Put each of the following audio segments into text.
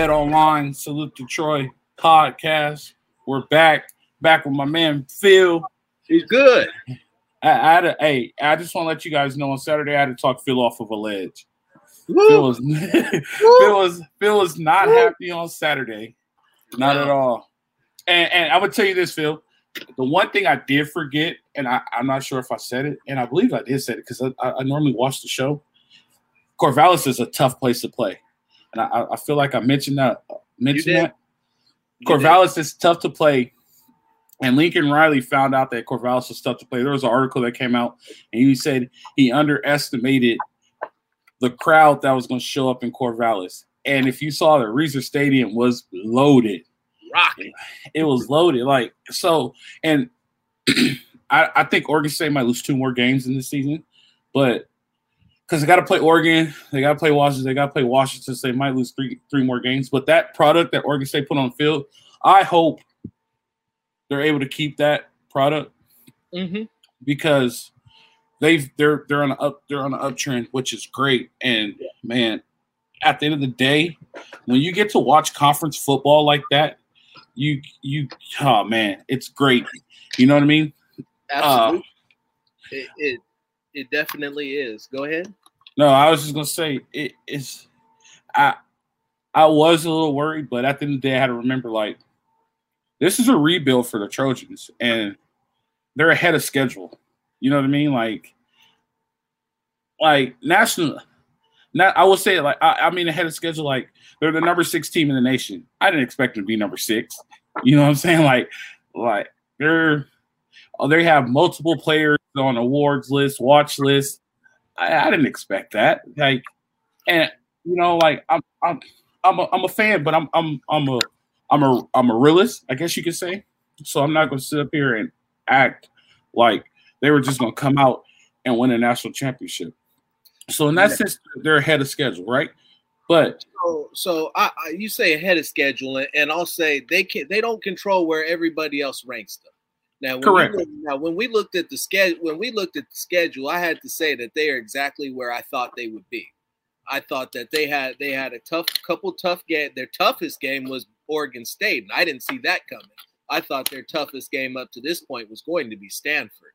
Bet Online, Salute to Troy podcast. We're back, back with my man Phil. He's good. I, I had a, hey, I just want to let you guys know on Saturday I had to talk Phil off of a ledge. Phil was, Phil was Phil was not happy on Saturday, not at all. And and I would tell you this, Phil. The one thing I did forget, and I, I'm not sure if I said it, and I believe I did say it because I, I normally watch the show. Corvallis is a tough place to play, and I, I feel like I mentioned that. Mentioned that. Corvallis is tough to play, and Lincoln Riley found out that Corvallis was tough to play. There was an article that came out, and he said he underestimated the crowd that was going to show up in Corvallis. And if you saw the Reser Stadium was loaded, rocking, it was loaded. Like so, and I, I think Oregon State might lose two more games in this season, but because they got to play Oregon, they got to play Washington, they got to play Washington, so they might lose three three more games. But that product that Oregon State put on field, I hope they're able to keep that product mm-hmm. because they've they're they're on an up they're on an uptrend, which is great. And man, at the end of the day, when you get to watch conference football like that, you you oh man, it's great. You know what I mean? Absolutely. Uh, it, it it definitely is. Go ahead. No, I was just gonna say it is. I I was a little worried, but at the end of the day, I had to remember like this is a rebuild for the Trojans, and they're ahead of schedule. You know what I mean? Like, like national. Not, I will say like I, I mean ahead of schedule. Like they're the number six team in the nation. I didn't expect them to be number six. You know what I'm saying? Like, like they're oh, they have multiple players on awards list, watch list. I, I didn't expect that. Like, and you know, like I'm I'm I'm a, I'm a fan, but I'm I'm I'm a I'm a I'm a realist, I guess you could say. So I'm not going to sit up here and act like they were just going to come out and win a national championship. So in that yeah. sense, they're ahead of schedule, right? But so, so I, I, you say ahead of schedule, and, and I'll say they can they don't control where everybody else ranks them. Now, when correct. We, now, when we looked at the schedule, when we looked at the schedule, I had to say that they are exactly where I thought they would be. I thought that they had they had a tough couple tough game. Their toughest game was Oregon State, and I didn't see that coming. I thought their toughest game up to this point was going to be Stanford,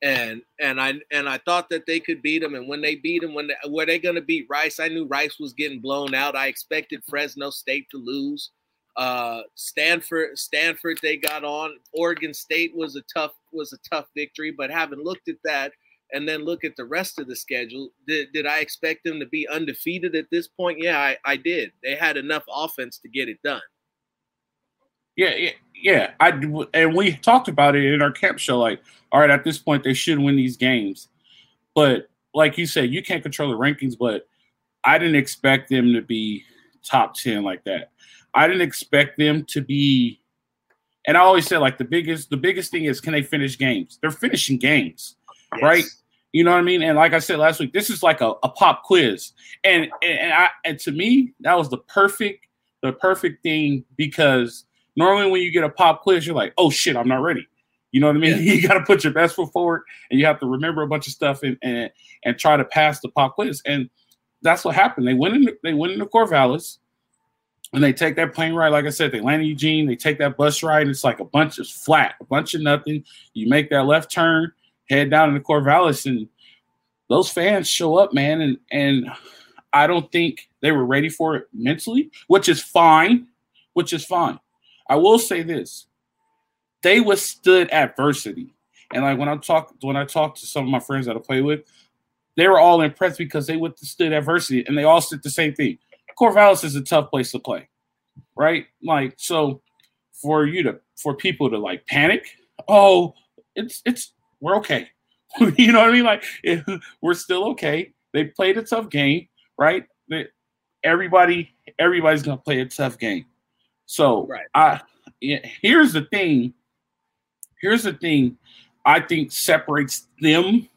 and and I and I thought that they could beat them. And when they beat them, when they, were they going to beat Rice? I knew Rice was getting blown out. I expected Fresno State to lose. Uh, Stanford, Stanford, they got on. Oregon State was a tough was a tough victory, but having looked at that and then look at the rest of the schedule, did, did I expect them to be undefeated at this point? Yeah, I, I did. They had enough offense to get it done. Yeah, yeah, yeah. I and we talked about it in our camp show. Like, all right, at this point, they should win these games, but like you said, you can't control the rankings. But I didn't expect them to be top ten like that. I didn't expect them to be. And I always say like the biggest the biggest thing is can they finish games? They're finishing games, yes. right? You know what I mean? And like I said last week, this is like a, a pop quiz. And, and and I and to me, that was the perfect the perfect thing because normally when you get a pop quiz, you're like, oh shit, I'm not ready. You know what I mean? Yeah. you got to put your best foot forward, and you have to remember a bunch of stuff and and, and try to pass the pop quiz. And that's what happened. They went in. They went into Corvallis, and they take that plane ride. Like I said, they land in Eugene. They take that bus ride. It's like a bunch of flat, a bunch of nothing. You make that left turn, head down into Corvallis, and those fans show up, man. And and I don't think they were ready for it mentally, which is fine. Which is fine. I will say this: they withstood adversity. And like when I talk when I talk to some of my friends that I play with, they were all impressed because they withstood adversity, and they all said the same thing Corvallis is a tough place to play, right? Like, so for you to for people to like panic, oh, it's it's we're okay. you know what I mean? Like, we're still okay. They played a tough game, right? They, everybody everybody's gonna play a tough game. So right. I yeah, here's the thing. Here's the thing I think separates them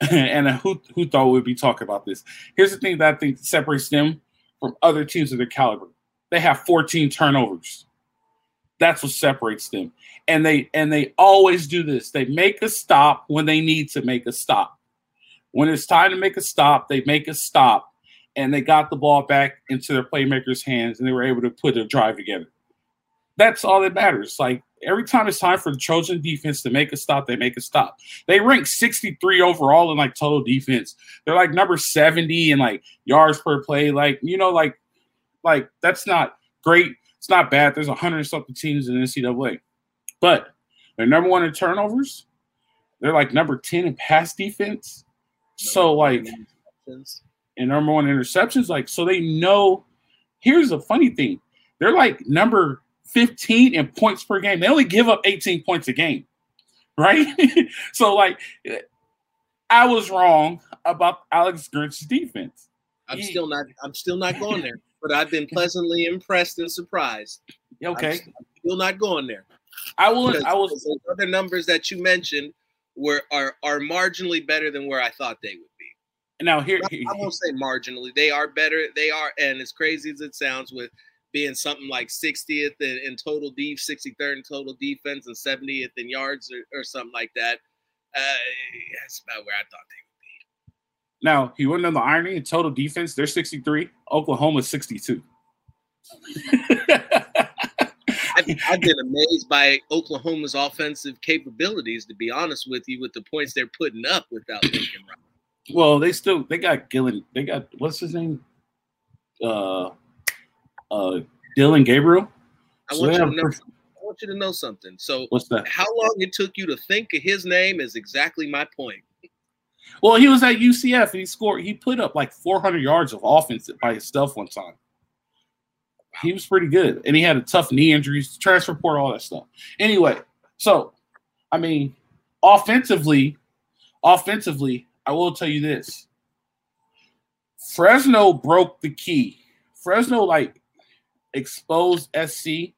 and who who thought we'd be talking about this? Here's the thing that I think separates them from other teams of their caliber. They have 14 turnovers. That's what separates them. And they and they always do this. They make a stop when they need to make a stop. When it's time to make a stop, they make a stop and they got the ball back into their playmakers' hands and they were able to put a drive together. That's all that matters. Like every time it's time for the Trojan defense to make a stop, they make a stop. They rank 63 overall in like total defense. They're like number 70 in like yards per play. Like, you know, like, like that's not great. It's not bad. There's hundred something teams in NCAA. But they're number one in turnovers. They're like number 10 in pass defense. So like and number one interceptions. Like, so they know. Here's the funny thing: they're like number 15 in points per game. They only give up 18 points a game, right? so like, I was wrong about Alex Grinch's defense. I'm still not. I'm still not going there, but I've been pleasantly impressed and surprised. Okay, I'm still not going there. I will. I was. Other numbers that you mentioned were are are marginally better than where I thought they would be. Now here, I, I won't say marginally. They are better. They are, and as crazy as it sounds, with being something like 60th in, in total D, 63rd in total defense, and 70th in yards or, or something like that. Uh, that's about where I thought they would be. Now, you wouldn't know the irony in total defense, they're 63, Oklahoma 62. I've, I've, been amazed by Oklahoma's offensive capabilities, to be honest with you, with the points they're putting up without Lincoln Riley. Well, they still they got Gillen. They got what's his name? Uh, uh, Dillon Gabriel. I want, you to know, I want you to know something. So, what's that? How long it took you to think of his name is exactly my point. Well, he was at UCF and he scored. He put up like 400 yards of offense by himself one time. He was pretty good, and he had a tough knee injuries, transfer portal, all that stuff. Anyway, so I mean, offensively, offensively, I will tell you this: Fresno broke the key. Fresno like exposed SC,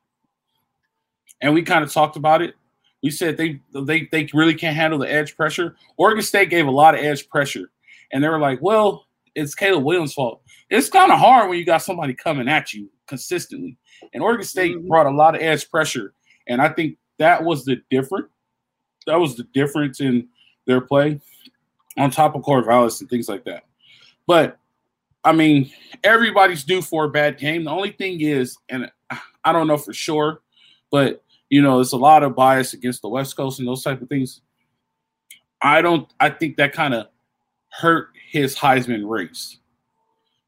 and we kind of talked about it. We said they they they really can't handle the edge pressure. Oregon State gave a lot of edge pressure, and they were like, "Well, it's Caleb Williams' fault." It's kind of hard when you got somebody coming at you consistently, and Oregon State mm-hmm. brought a lot of edge pressure, and I think that was the different. That was the difference in their play, on top of Corvallis and things like that. But I mean, everybody's due for a bad game. The only thing is, and I don't know for sure, but you know, there's a lot of bias against the West Coast and those type of things. I don't. I think that kind of hurt his Heisman race.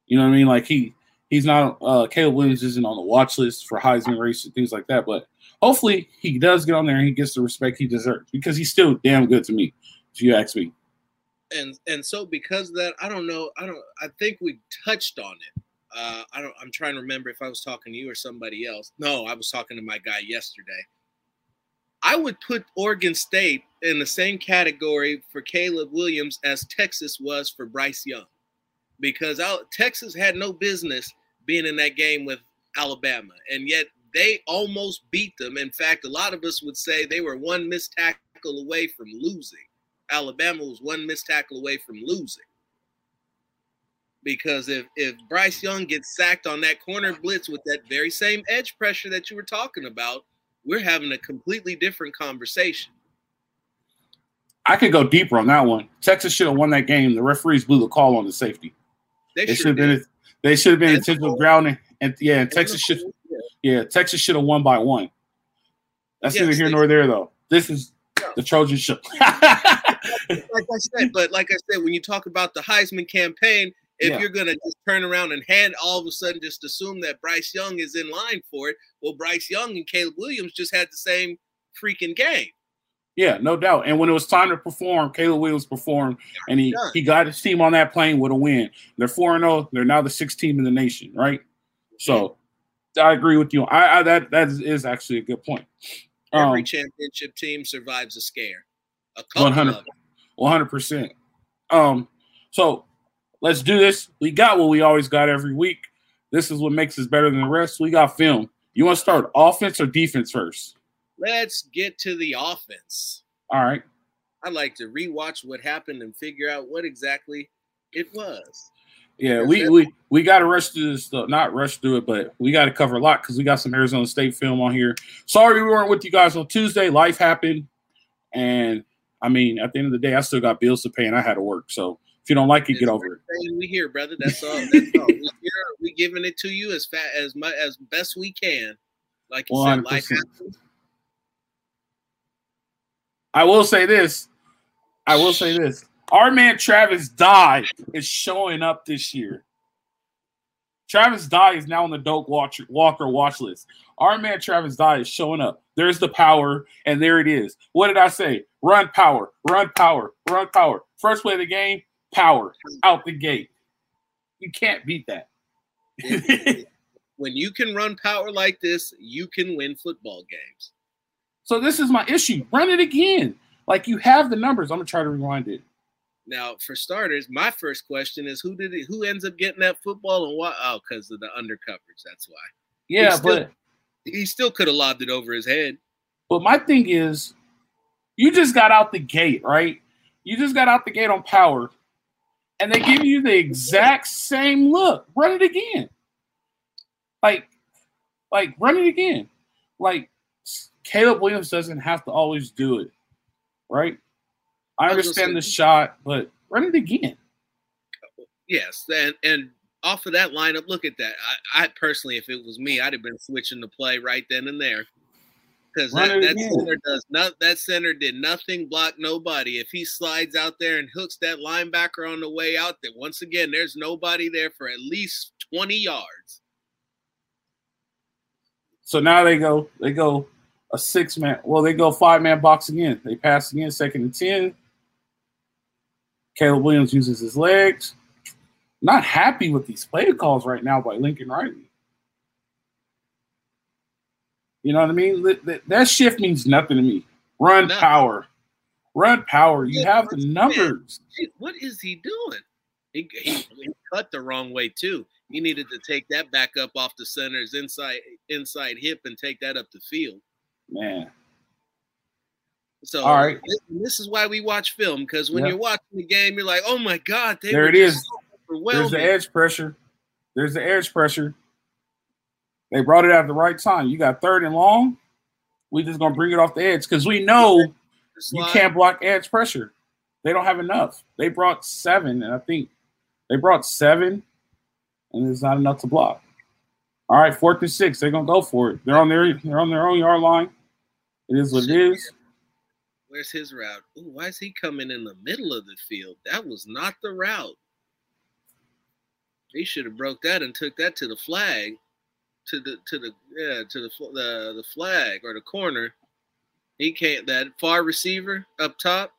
You know what I mean? Like he he's not. Uh, Caleb Williams isn't on the watch list for Heisman race and things like that. But hopefully, he does get on there and he gets the respect he deserves because he's still damn good to me. If you ask me and and so because of that, I don't know. I don't. I think we touched on it. Uh, I don't. I'm trying to remember if I was talking to you or somebody else. No, I was talking to my guy yesterday. I would put Oregon State in the same category for Caleb Williams as Texas was for Bryce Young, because Texas had no business being in that game with Alabama, and yet they almost beat them. In fact, a lot of us would say they were one missed tackle away from losing. Alabama was one missed tackle away from losing. Because if if Bryce Young gets sacked on that corner blitz with that very same edge pressure that you were talking about, we're having a completely different conversation. I could go deeper on that one. Texas should have won that game. The referees blew the call on the safety. They, they should have been. They should have been intentional grounding, and yeah, and Texas should. Yeah, Texas should have won by one. That's yes, neither here nor there, though. This is the Trojan show. like I said, but like I said, when you talk about the Heisman campaign, if yeah. you're gonna just turn around and hand all of a sudden just assume that Bryce Young is in line for it, well, Bryce Young and Caleb Williams just had the same freaking game. Yeah, no doubt. And when it was time to perform, Caleb Williams performed, and he he got his team on that plane with a win. They're four and zero. Oh, they're now the sixth team in the nation, right? So, I agree with you. I, I that that is actually a good point. Every um, championship team survives a scare. A couple 100, of them. 100%. Um, so let's do this. We got what we always got every week. This is what makes us better than the rest. We got film. You want to start offense or defense first? Let's get to the offense. All right. I'd like to rewatch what happened and figure out what exactly it was. Yeah, we we we got to rush through this stuff. Not rush through it, but we got to cover a lot because we got some Arizona State film on here. Sorry we weren't with you guys on Tuesday. Life happened, and I mean, at the end of the day, I still got bills to pay and I had to work. So If you don't like it, get over it. We here, brother. That's all. That's all. We here. We giving it to you as fat as much as best we can. Like you 100%. said, like I will say this. I will say this. Our man Travis Dye is showing up this year. Travis Dye is now on the Doak Walker watch list. Our man Travis Dye is showing up. There's the power, and there it is. What did I say? Run power, run power, run power. First play of the game, power out the gate. You can't beat that. when you can run power like this, you can win football games. So this is my issue. Run it again. Like you have the numbers. I'm gonna try to rewind it. Now, for starters, my first question is who did it, who ends up getting that football and why? Oh, because of the under coverage. That's why. Yeah, he still, but he still could have lobbed it over his head. But my thing is, you just got out the gate, right? You just got out the gate on power, and they give you the exact same look. Run it again. Like, like run it again. Like Caleb Williams doesn't have to always do it, right? I understand the shot, but run it again. Yes, and and off of that lineup, look at that. I, I personally, if it was me, I'd have been switching the play right then and there. Because that, that center does not that center did nothing, block nobody. If he slides out there and hooks that linebacker on the way out, that once again there's nobody there for at least 20 yards. So now they go, they go a six man. Well, they go five man box again. They pass again, second and ten. Caleb Williams uses his legs. Not happy with these play calls right now by Lincoln Riley. You know what I mean? That shift means nothing to me. Run no. power. Run power. You have the numbers. What is he doing? He, he, he, cut the wrong way too. He needed to take that back up off the center's inside inside hip and take that up the field. Man. So all right, this, this is why we watch film because when yep. you're watching the game, you're like, "Oh my god!" there it is. So There's the edge pressure. There's the edge pressure. They brought it at the right time. You got third and long. We just gonna bring it off the edge because we know you can't block edge pressure. They don't have enough. They brought seven, and I think they brought seven, and it's not enough to block. All right, fourth and six. They're gonna go for it. They're on their they're on their own yard line. It is what it is. Where's his route? Ooh, why is he coming in the middle of the field? That was not the route. He should have broke that and took that to the flag to the to the yeah to the the the flag or the corner. He can't that far receiver up top.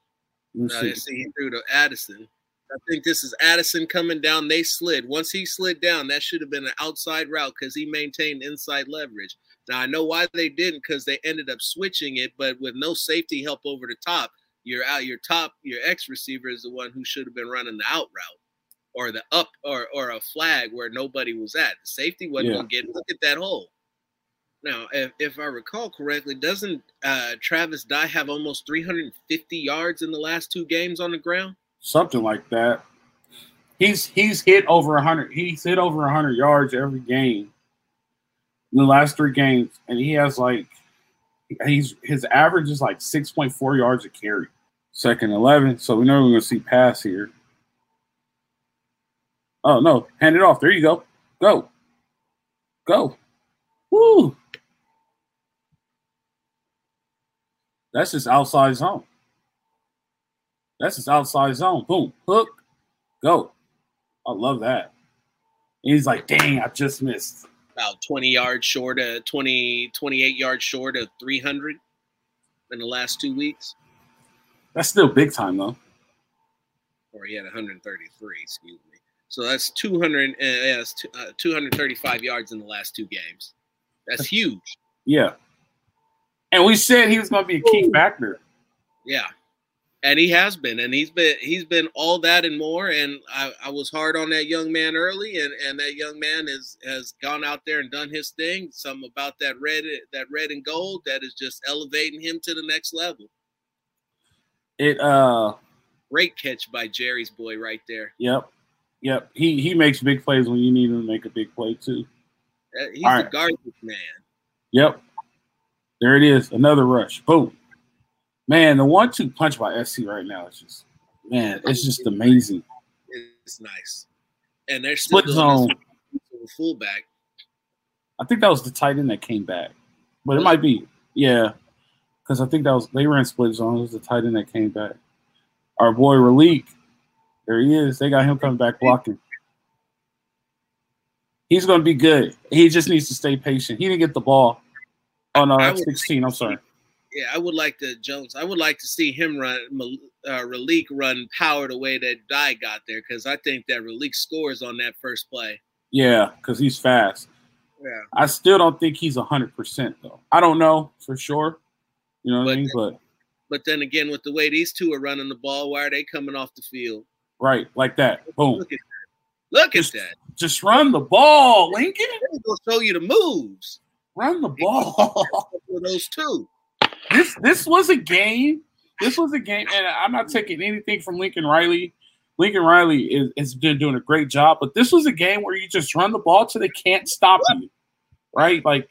Uh, see. see he threw to Addison. I think this is Addison coming down. They slid. Once he slid down, that should have been an outside route because he maintained inside leverage. Now I know why they didn't because they ended up switching it, but with no safety help over the top, your out your top your X receiver is the one who should have been running the out route or the up or or a flag where nobody was at. The safety wasn't yeah. gonna get look at that hole. Now, if, if I recall correctly, doesn't uh, Travis Dye have almost 350 yards in the last two games on the ground? Something like that. He's he's hit over 100. He's hit over 100 yards every game in the last three games, and he has like he's his average is like 6.4 yards a carry. Second 11, so we know we're gonna see pass here. Oh no, hand it off. There you go. Go. Go. Woo. That's just outside zone. That's just outside zone. Boom. Hook. Go. I love that. And he's like, dang, I just missed. About 20 yards short of 20, 28 yards short of 300 in the last two weeks. That's still big time, though. Or he had 133, excuse me. So that's 200, uh, yeah, uh, 235 yards in the last two games. That's huge. Yeah. And we said he was going to be a key factor. Yeah. And he has been, and he's been he's been all that and more. And I, I was hard on that young man early, and, and that young man has has gone out there and done his thing. Something about that red that red and gold that is just elevating him to the next level. It uh great catch by Jerry's boy right there. Yep. Yep, he he makes big plays when you need him to make a big play too. Uh, he's All the right. garbage man. Yep, there it is, another rush. Boom, man. The one-two punch by SC right now is just man, it's just amazing. It's nice, and they're Split zone. fullback. I think that was the tight end that came back, but it might be yeah, because I think that was they ran split zone. It was the tight end that came back. Our boy Raleek, there he is. They got him coming back blocking. He's going to be good. He just needs to stay patient. He didn't get the ball. Oh no, that's 16. I'm sorry. Yeah, I would like to Jones. I would like to see him run uh, Raleek run power the way that Dye got there because I think that Raleek scores on that first play. Yeah, because he's fast. Yeah, I still don't think he's 100% though. I don't know for sure. You know what I But- mean? But but then again, with the way these two are running the ball, why are they coming off the field? right, like that. Boom. Look at that! Look at Just- that! Just run the ball, Lincoln. Gonna show you the moves Run the ball. for those two. This this was a game. This was a game, and I'm not taking anything from Lincoln Riley. Lincoln Riley is, has been doing a great job, but this was a game where you just run the ball till they can't stop you, right? Like,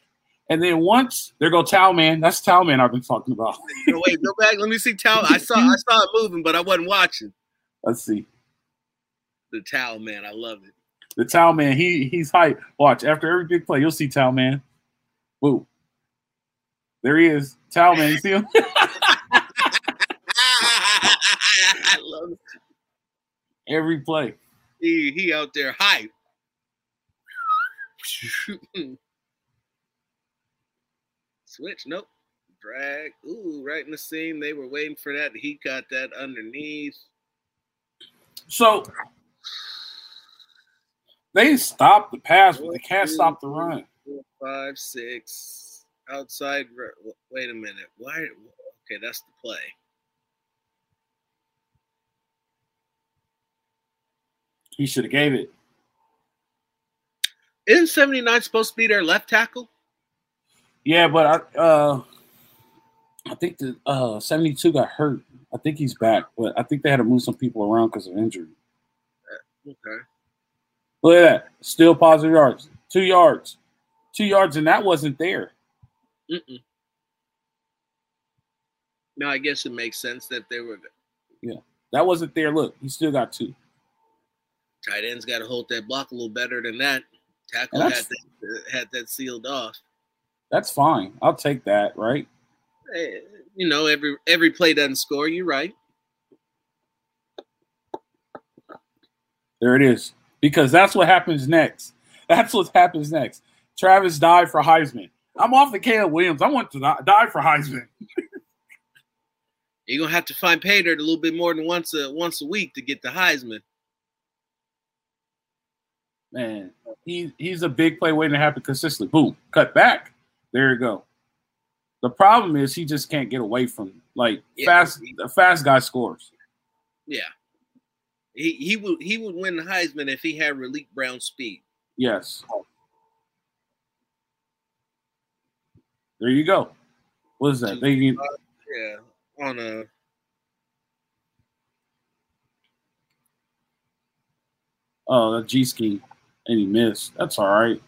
and then once there go Talman, that's Talman I've been talking about. No, wait, go back. Let me see. Towel. I saw. I saw it moving, but I wasn't watching Let's see the towel, man. I love it. the Talman. He he's hype. Watch after every big play, you'll see Talman. Woo, there he is, You see him? I love it. every play. He he out there hype. Switch, nope. Drag. Ooh, right in the seam. They were waiting for that. He got that underneath. So they stopped the pass, but they can't stop the run. Four, five, six. Outside. Wait a minute. Why? Okay, that's the play. He should have gave it. Isn't 79 supposed to be their left tackle? Yeah, but I uh I think the uh 72 got hurt. I think he's back, but I think they had to move some people around because of injury. Okay. Look at that. Still positive yards. Two yards. Two yards, and that wasn't there. Mm-mm. Now I guess it makes sense that they were Yeah, That wasn't there. Look, he still got two. tight ends got to hold that block a little better than that. Tackle had that, uh, had that sealed off. That's fine. I'll take that, right? You know, every every play doesn't score. You're right. There it is. Because that's what happens next. That's what happens next. Travis Dye for Heisman. I'm off the Caleb Williams. I want to Dye- for Heisman. You're gonna have to find pay dirt a little bit more than once a once a week to get the Heisman. Man, he he's a big play waiting to happen consistently. Boom, cut back. There you go. The problem is he just can't get away from like Yeah. fast. The fast guy scores. Yeah. He he would he would win the Heisman if he had Raleek Brown speed. Yes. There you go. What is that? They need, uh, Yeah. On a oh the G scheme, and he missed. That's all right.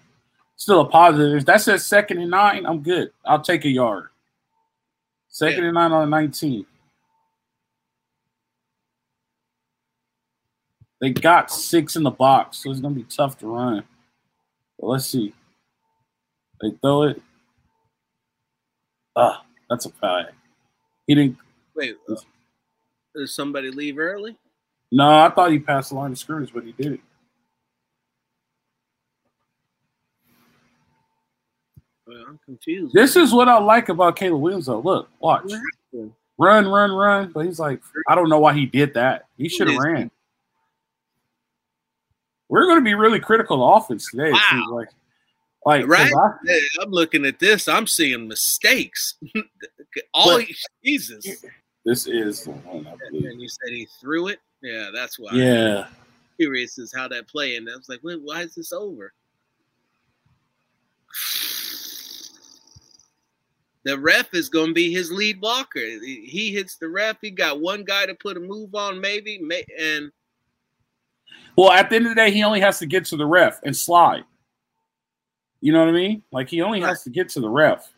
Still a positive. If that says second and nine, I'm good. I'll take a yard. Second Yeah. and nine on a 19. They got six in the box, so it's gonna be tough to run. But let's see. They throw it. Ah, that's a flag. He didn't. wait. Uh, did somebody leave early? No, I thought he passed the line of scrimmage, but he did it. Well, I'm confused. This is what I like about Caleb Williams, though. Look, watch, run, run, run. But he's like, I don't know why he did that. He should have ran. We're going to be really critical of offense today. It seems Wow. like, like Right? I, I'm looking at this. I'm seeing mistakes. All But- Jesus. this is the one And you said he threw it. Yeah, that's why. Yeah, curious as how that play. And I was like, Wait, why is this over? The ref is going to be his lead blocker. He he hits the ref. He got one guy to put a move on, maybe, may, and Well, at the end of the day, he only has to get to the ref and slide. You know what I mean? Like he only has to get to the ref.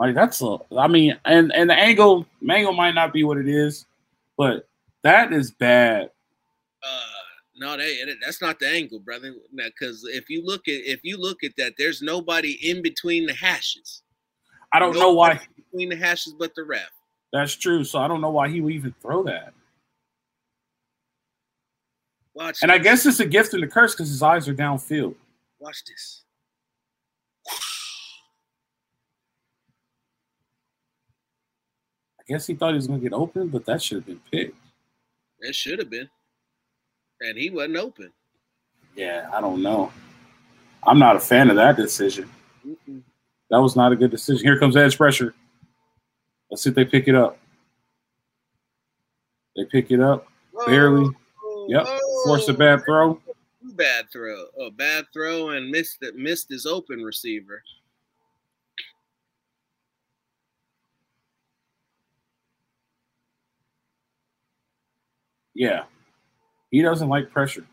Like that's a. I mean, and and the angle, angle might not be what it is, but that is bad. uh, No, they, that's not the angle, brother. Because if you look at if you look at that, there's nobody in between the hashes. I don't know why between the hashes, but the ref. That's true. So I don't know why he would even throw that. Watch. And this. I guess it's a gift and a curse because his eyes are downfield. Watch this. I guess he thought he was going to get open, but that should have been picked. It should have been. And he wasn't open. Yeah, I don't know. I'm not a fan of that decision. Mm-mm. That was not a good decision. Here comes edge pressure. Let's see if they pick it up. They pick it up barely. Oh, Yep. Forced a bad throw. Bad throw. A bad throw and missed it. Missed his open receiver. Yeah. He doesn't like pressure.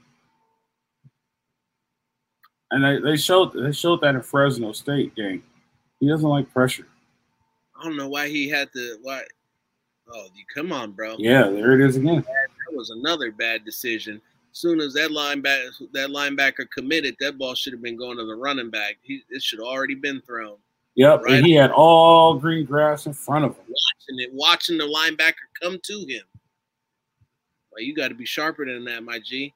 And they, they showed they showed that in Fresno State game. He doesn't like pressure. I don't know why he had to. Why? Oh, come on, bro. Yeah, there it is again. That was another bad decision. As soon as that linebacker that linebacker committed, that ball should have been going to the running back. He, it should have already been thrown. Yep, Right. and he had all green grass in front of him. Watching it, watching the linebacker come to him. Well, you got to be sharper than that, my G.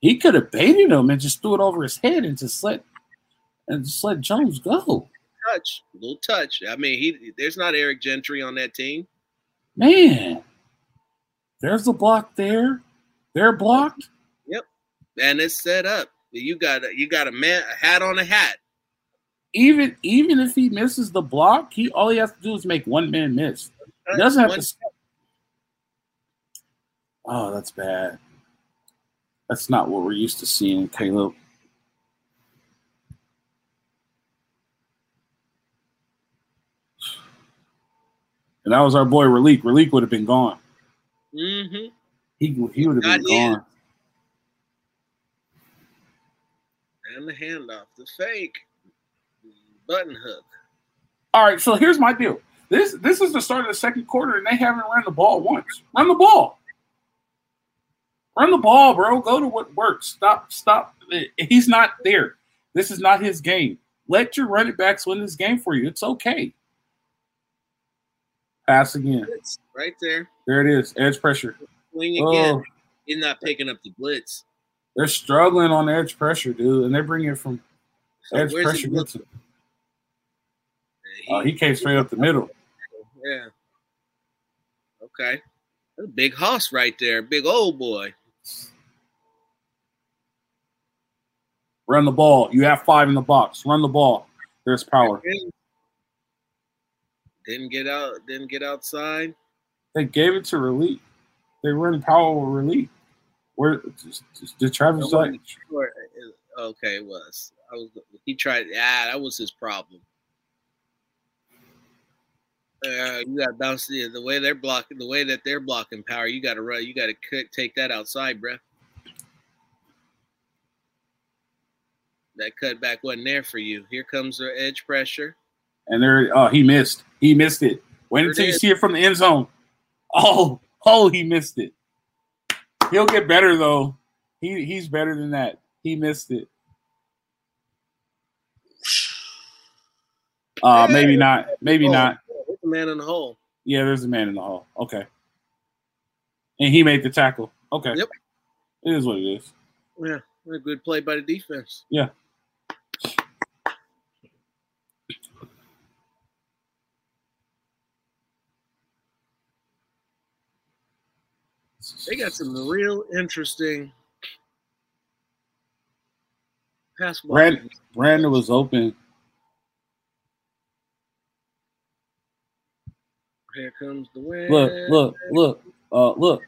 He could have baited him and just threw it over his head and just let and just let Jones go. Touch, little touch. I mean, he there's not Eric Gentry on that team. Man, there's a block there. They're blocked. Yep, and it's set up. You got a, you got a man a hat on a hat. Even even if he misses the block, he all he has to do is make one man miss. He doesn't have One- to. Oh, that's bad. That's not what we're used to seeing, Caleb. And that was our boy Raleek. Raleek would have been gone. Mm-hmm. He he would have been yet. gone. And the handoff, the fake button hook. All right, so here's my deal. This this is the start of the second quarter, and they haven't run the ball once. Run the ball. Run the ball, bro. Go to what works. Stop, stop. He's not there. This is not his game. Let your running backs win this game for you. It's okay. Pass again. Blitz right there. There it is. Edge pressure. Swing oh. again. Oh, He's not picking up the blitz. they're struggling on edge pressure, dude, and they're bringing it from So edge pressure. he it. looking? Oh, he came straight up the middle. yeah. Okay. That's a big hoss right there. Big old boy. Run the ball. You have five in the box. Run the ball. There's power. Didn't get out. Didn't get outside. They gave it to Raleek. They run power with Raleek. Where did Travis like? sure. Okay, it was. I was. He tried. Ah, that was his problem. Uh, you got bounce the, the way they're blocking, the way that they're blocking power. You got to run. You got to take that outside, bruh. That cutback wasn't there for you. Here comes the edge pressure. And there, oh, he missed. He missed it. Wait until you see it from the end zone. Oh, oh, he missed it. He'll get better though. He he's better than that. He missed it. Uh, maybe not. Maybe Oh. not. Hit the man in the hole. Yeah, there's a man in the hole. Okay. And he made the tackle. Okay. Yep. It is what it is. Yeah, a good play by the defense. Yeah. They got some real interesting pass Brand- Brandon was open. Here comes the wind. Look, look, look. Uh, look.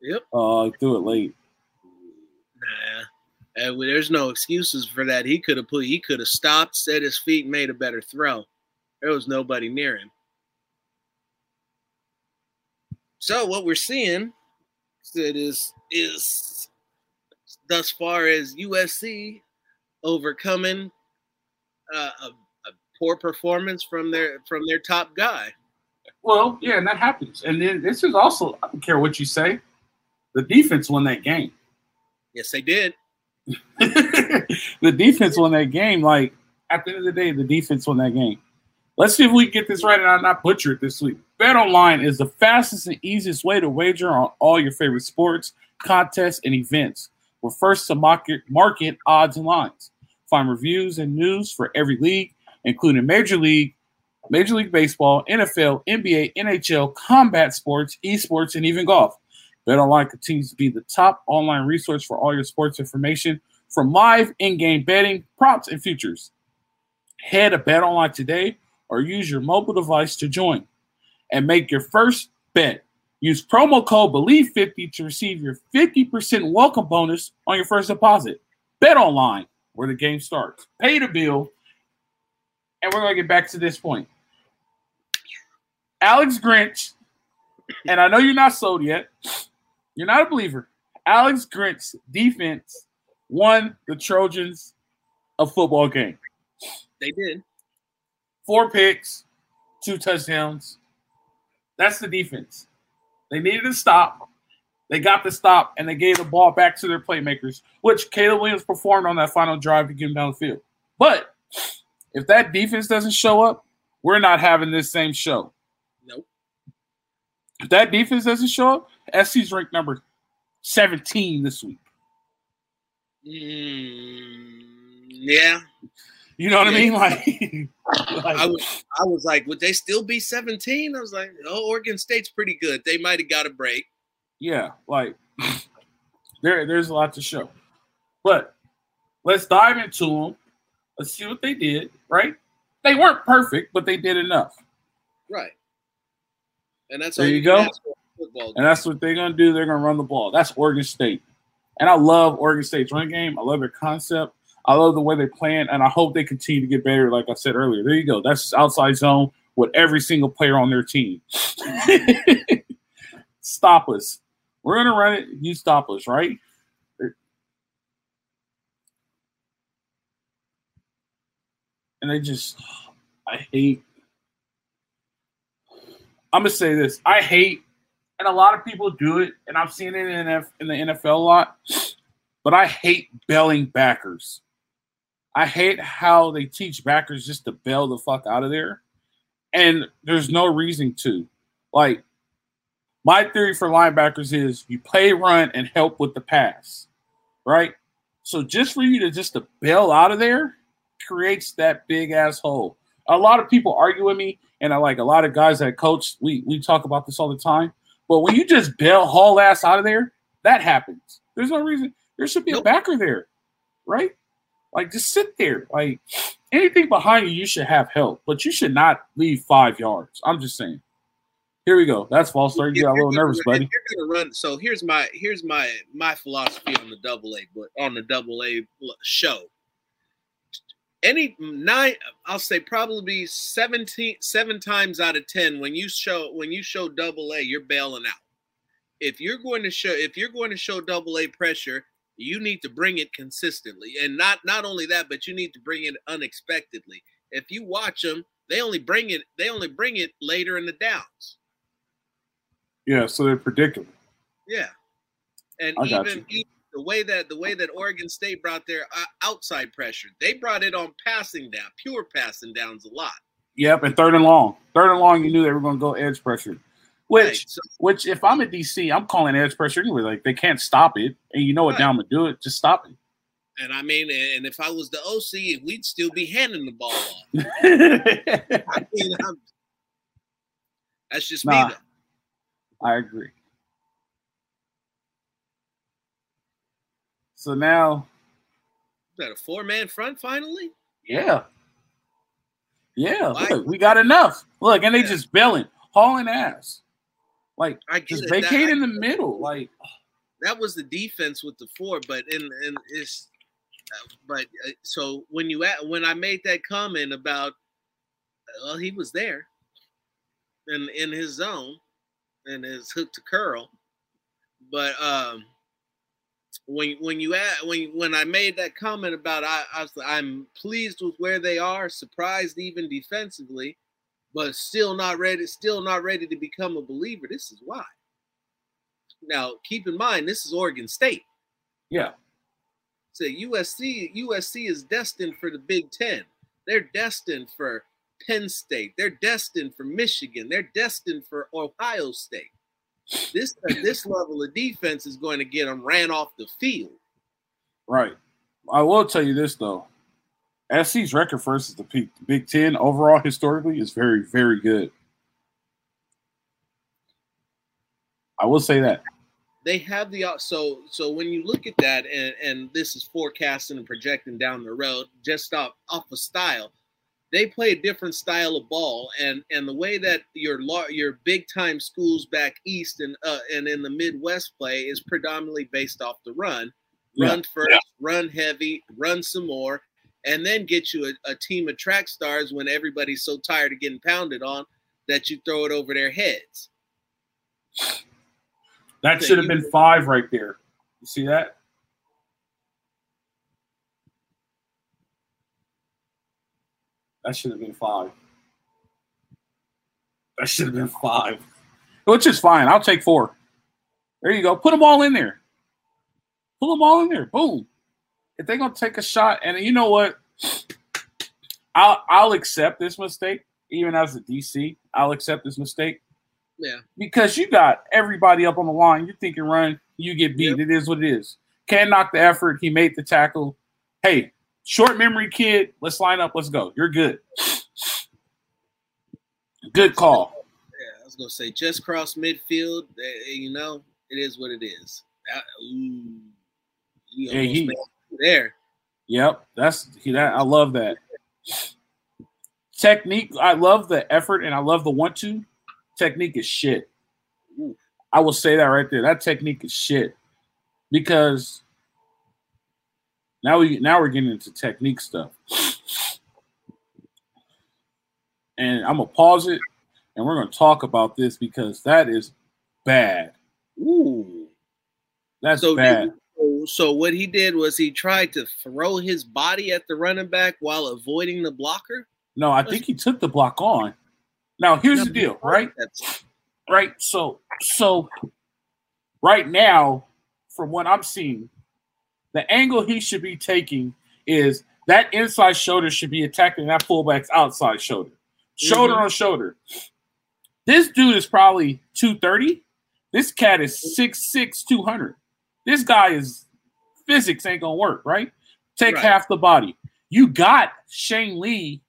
Yep. Uh, he threw it late. Nah. Well, there's no excuses for that. He could have put. He could have stopped, set his feet, made a better throw. There was nobody near him. So what we're seeing that is is thus far as USC overcoming uh, a, a poor performance from their from their top guy. Well, yeah, and that happens. And then this is also, I don't care what you say, the defense won that game. Yes, they did. the defense won that game. Like at the end of the day, the defense won that game. Let's see if we can get this right and I'm not butcher it this week. Bet online is the fastest and easiest way to wager on all your favorite sports, contests, and events. We're first to market, market odds and lines. Find reviews and news for every league, including Major League, Major League Baseball, NFL, NBA, NHL, combat sports, esports, and even golf. BetOnline continues to be the top online resource for all your sports information, from live in-game betting, props, and futures. Head to BetOnline today or use your mobile device to join and make your first bet. Use promo code BELIEVE50 to receive your 50% welcome bonus on your first deposit. Bet online where the game starts. Pay the bill. And we're going to get back to this point. Alex Grinch, and I know you're not sold yet. You're not a believer. Alex Grinch's defense won the Trojans a football game. They did. Four picks, two touchdowns. That's the defense. They needed to stop. They got the stop, and they gave the ball back to their playmakers, which Caleb Williams performed on that final drive to get him down the field. But if that defense doesn't show up, we're not having this same show. Nope. If that defense doesn't show up, SC's ranked number 17 this week. Mm, yeah. You know what Yeah. I mean? Like, like I was I was like, would they still be 17? I was like, oh, Oregon State's pretty good. They might have got a break. yeah, like there, there's a lot to show. But let's dive into them. Let's see what they did, right? They weren't perfect, but they did enough. Right. And that's There all you go. ask for in football. And that's what they're gonna do. They're gonna run the ball. That's Oregon State. And I love Oregon State's run game. I love their concept. I love the way they plan, and I hope they continue to get better. Like I said earlier, there you go. That's outside zone with every single player on their team. stop us. We're gonna run it. You stop us, right? And I just, I hate. I'm gonna say this. I hate and a lot of people do it, and I've seen it in, the NFL a lot. But I hate belling backers. I hate how they teach backers just to bail the fuck out of there, and there's no reason to. Like, my theory for linebackers is you play run and help with the pass, right? So just for you to just to bail out of there creates that big asshole. A lot of people argue with me, and I like a lot of guys that coach. We we talk about this all the time. But when you just bail haul ass out of there, that happens. There's no reason. There should be a backer there, right? Like just sit there. Like anything behind you, you should have help, but you should not leave five yards. I'm just saying. Here we go. That's false start. You got a little nervous, buddy. You're gonna run, so here's my here's my my philosophy on the double A, but on the double A show. Any nine, I'll say probably 17, seven times out of ten when you show when you show double A, you're bailing out. If you're going to show if you're going to show double A pressure, you need to bring it consistently, and not not only that, but you need to bring it unexpectedly. If you watch them, they only bring it they only bring it later in the downs. Yeah, so they're predictable. Yeah, and even, even the way that the way that Oregon State brought their uh, outside pressure, they brought it on passing down, pure passing downs a lot. Yep, and third and long. Third and long, you knew they were going to go edge pressure. Which, which, if I'm at DC, I'm calling edge pressure anyway. Like they can't stop it, and you know what Right. down to do it. Just stop it. And I mean, and if I was the OC, we'd still be handing the ball off. I mean, I'm, that's just Nah. me, though. I agree. So now, Is that a four man front finally? yeah, yeah. Why- Look, we got enough. Look, and they Yeah. just bailing, hauling ass, like I get just vacate in the middle. Like, that was the defense with the four, but in and it's but uh, so when you at when I made that comment about well he was there in in his zone and his hook to curl, but um when when you at when when I made that comment about I, I was I'm pleased with where they are, surprised even defensively, but still not ready, still not ready to become a believer. This is why. Now, keep in mind, this is Oregon State. yeah, So USC USC is destined for the Big Ten. They're destined for Penn State. They're destined for Michigan. They're destined for Ohio State. This uh, this level of defense is going to get them ran off the field. Right. I will tell you this though. SC's record versus the Big Ten overall historically is very, very good. I will say that they have the so so when you look at that and and this is forecasting and projecting down the road just off off of style they play a different style of ball and and the way that your your big time schools back east and uh, and in the midwest play is predominantly based off the run run yeah. first yeah. run heavy run some more and then get you a, a team of track stars when everybody's so tired of getting pounded on that you throw it over their heads that should have been five right there. You see that? That should have been five. That should have been five. Which is fine. I'll take four. There you go. Put them all in there. Put them all in there. Boom. If they're gonna take a shot, and you know what? I'll I'll accept this mistake, even as a DC. I'll accept this mistake yeah. Because you got everybody up on the line. You're thinking run, you get beat. Yep. It is what it is. Can't knock the effort. He made the tackle. Hey, short memory kid, let's line up. Let's go. You're good. Good call. Yeah, I was gonna say just cross midfield. Eh, you know, it is what it is. That, ooh, yeah, he, there. Yep, that's that. I love that technique. I love the effort and I love the want to. technique is shit. I will say that right there. That technique is shit because now we now we're getting into technique stuff. And I'm gonna pause it and we're gonna talk about this because that is bad. Ooh, that's so bad. So what he did was he tried to throw his body at the running back while avoiding the blocker. No, I think he took the block on. Now here's the deal, right? Right. So so right now, from what I'm seeing, the angle he should be taking is that inside shoulder should be attacking that fullback's outside shoulder. Shoulder mm-hmm. on shoulder. This dude is probably 230. This cat is 6'6, 200. This guy is physics ain't gonna work, right? Take right. half the body. You got Shane Lee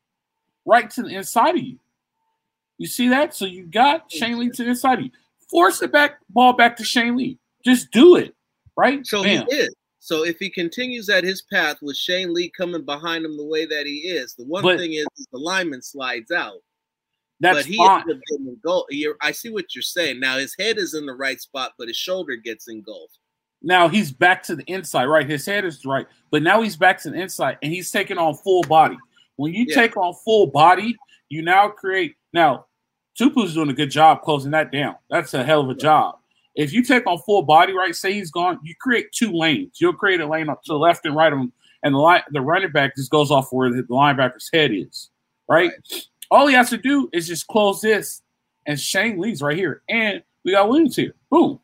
right to the inside of you. You see that? So you got Shane Lee to the inside of you. Force the back ball back to Shane Lee. Just do it. Right? So Bam. he is. So if he continues at his path with Shane Lee coming behind him the way that he is, the one but, thing is, is, the lineman slides out. That's but he fine. Engulf- I see what you're saying. Now his head is in the right spot, but his shoulder gets engulfed. Now he's back to the inside, right? His head is right, but now he's back to the inside and he's taking on full body. When you yeah. take on full body, you now create now Tupou's doing a good job closing that down. That's a hell of a job. If you take on full body, right, say he's gone, you create two lanes. You'll create a lane up to the left and right of him, and the line, the running back just goes off where the linebacker's head is, right? right? All he has to do is just close this, and Shane leaves right here, and we got Williams here. Boom,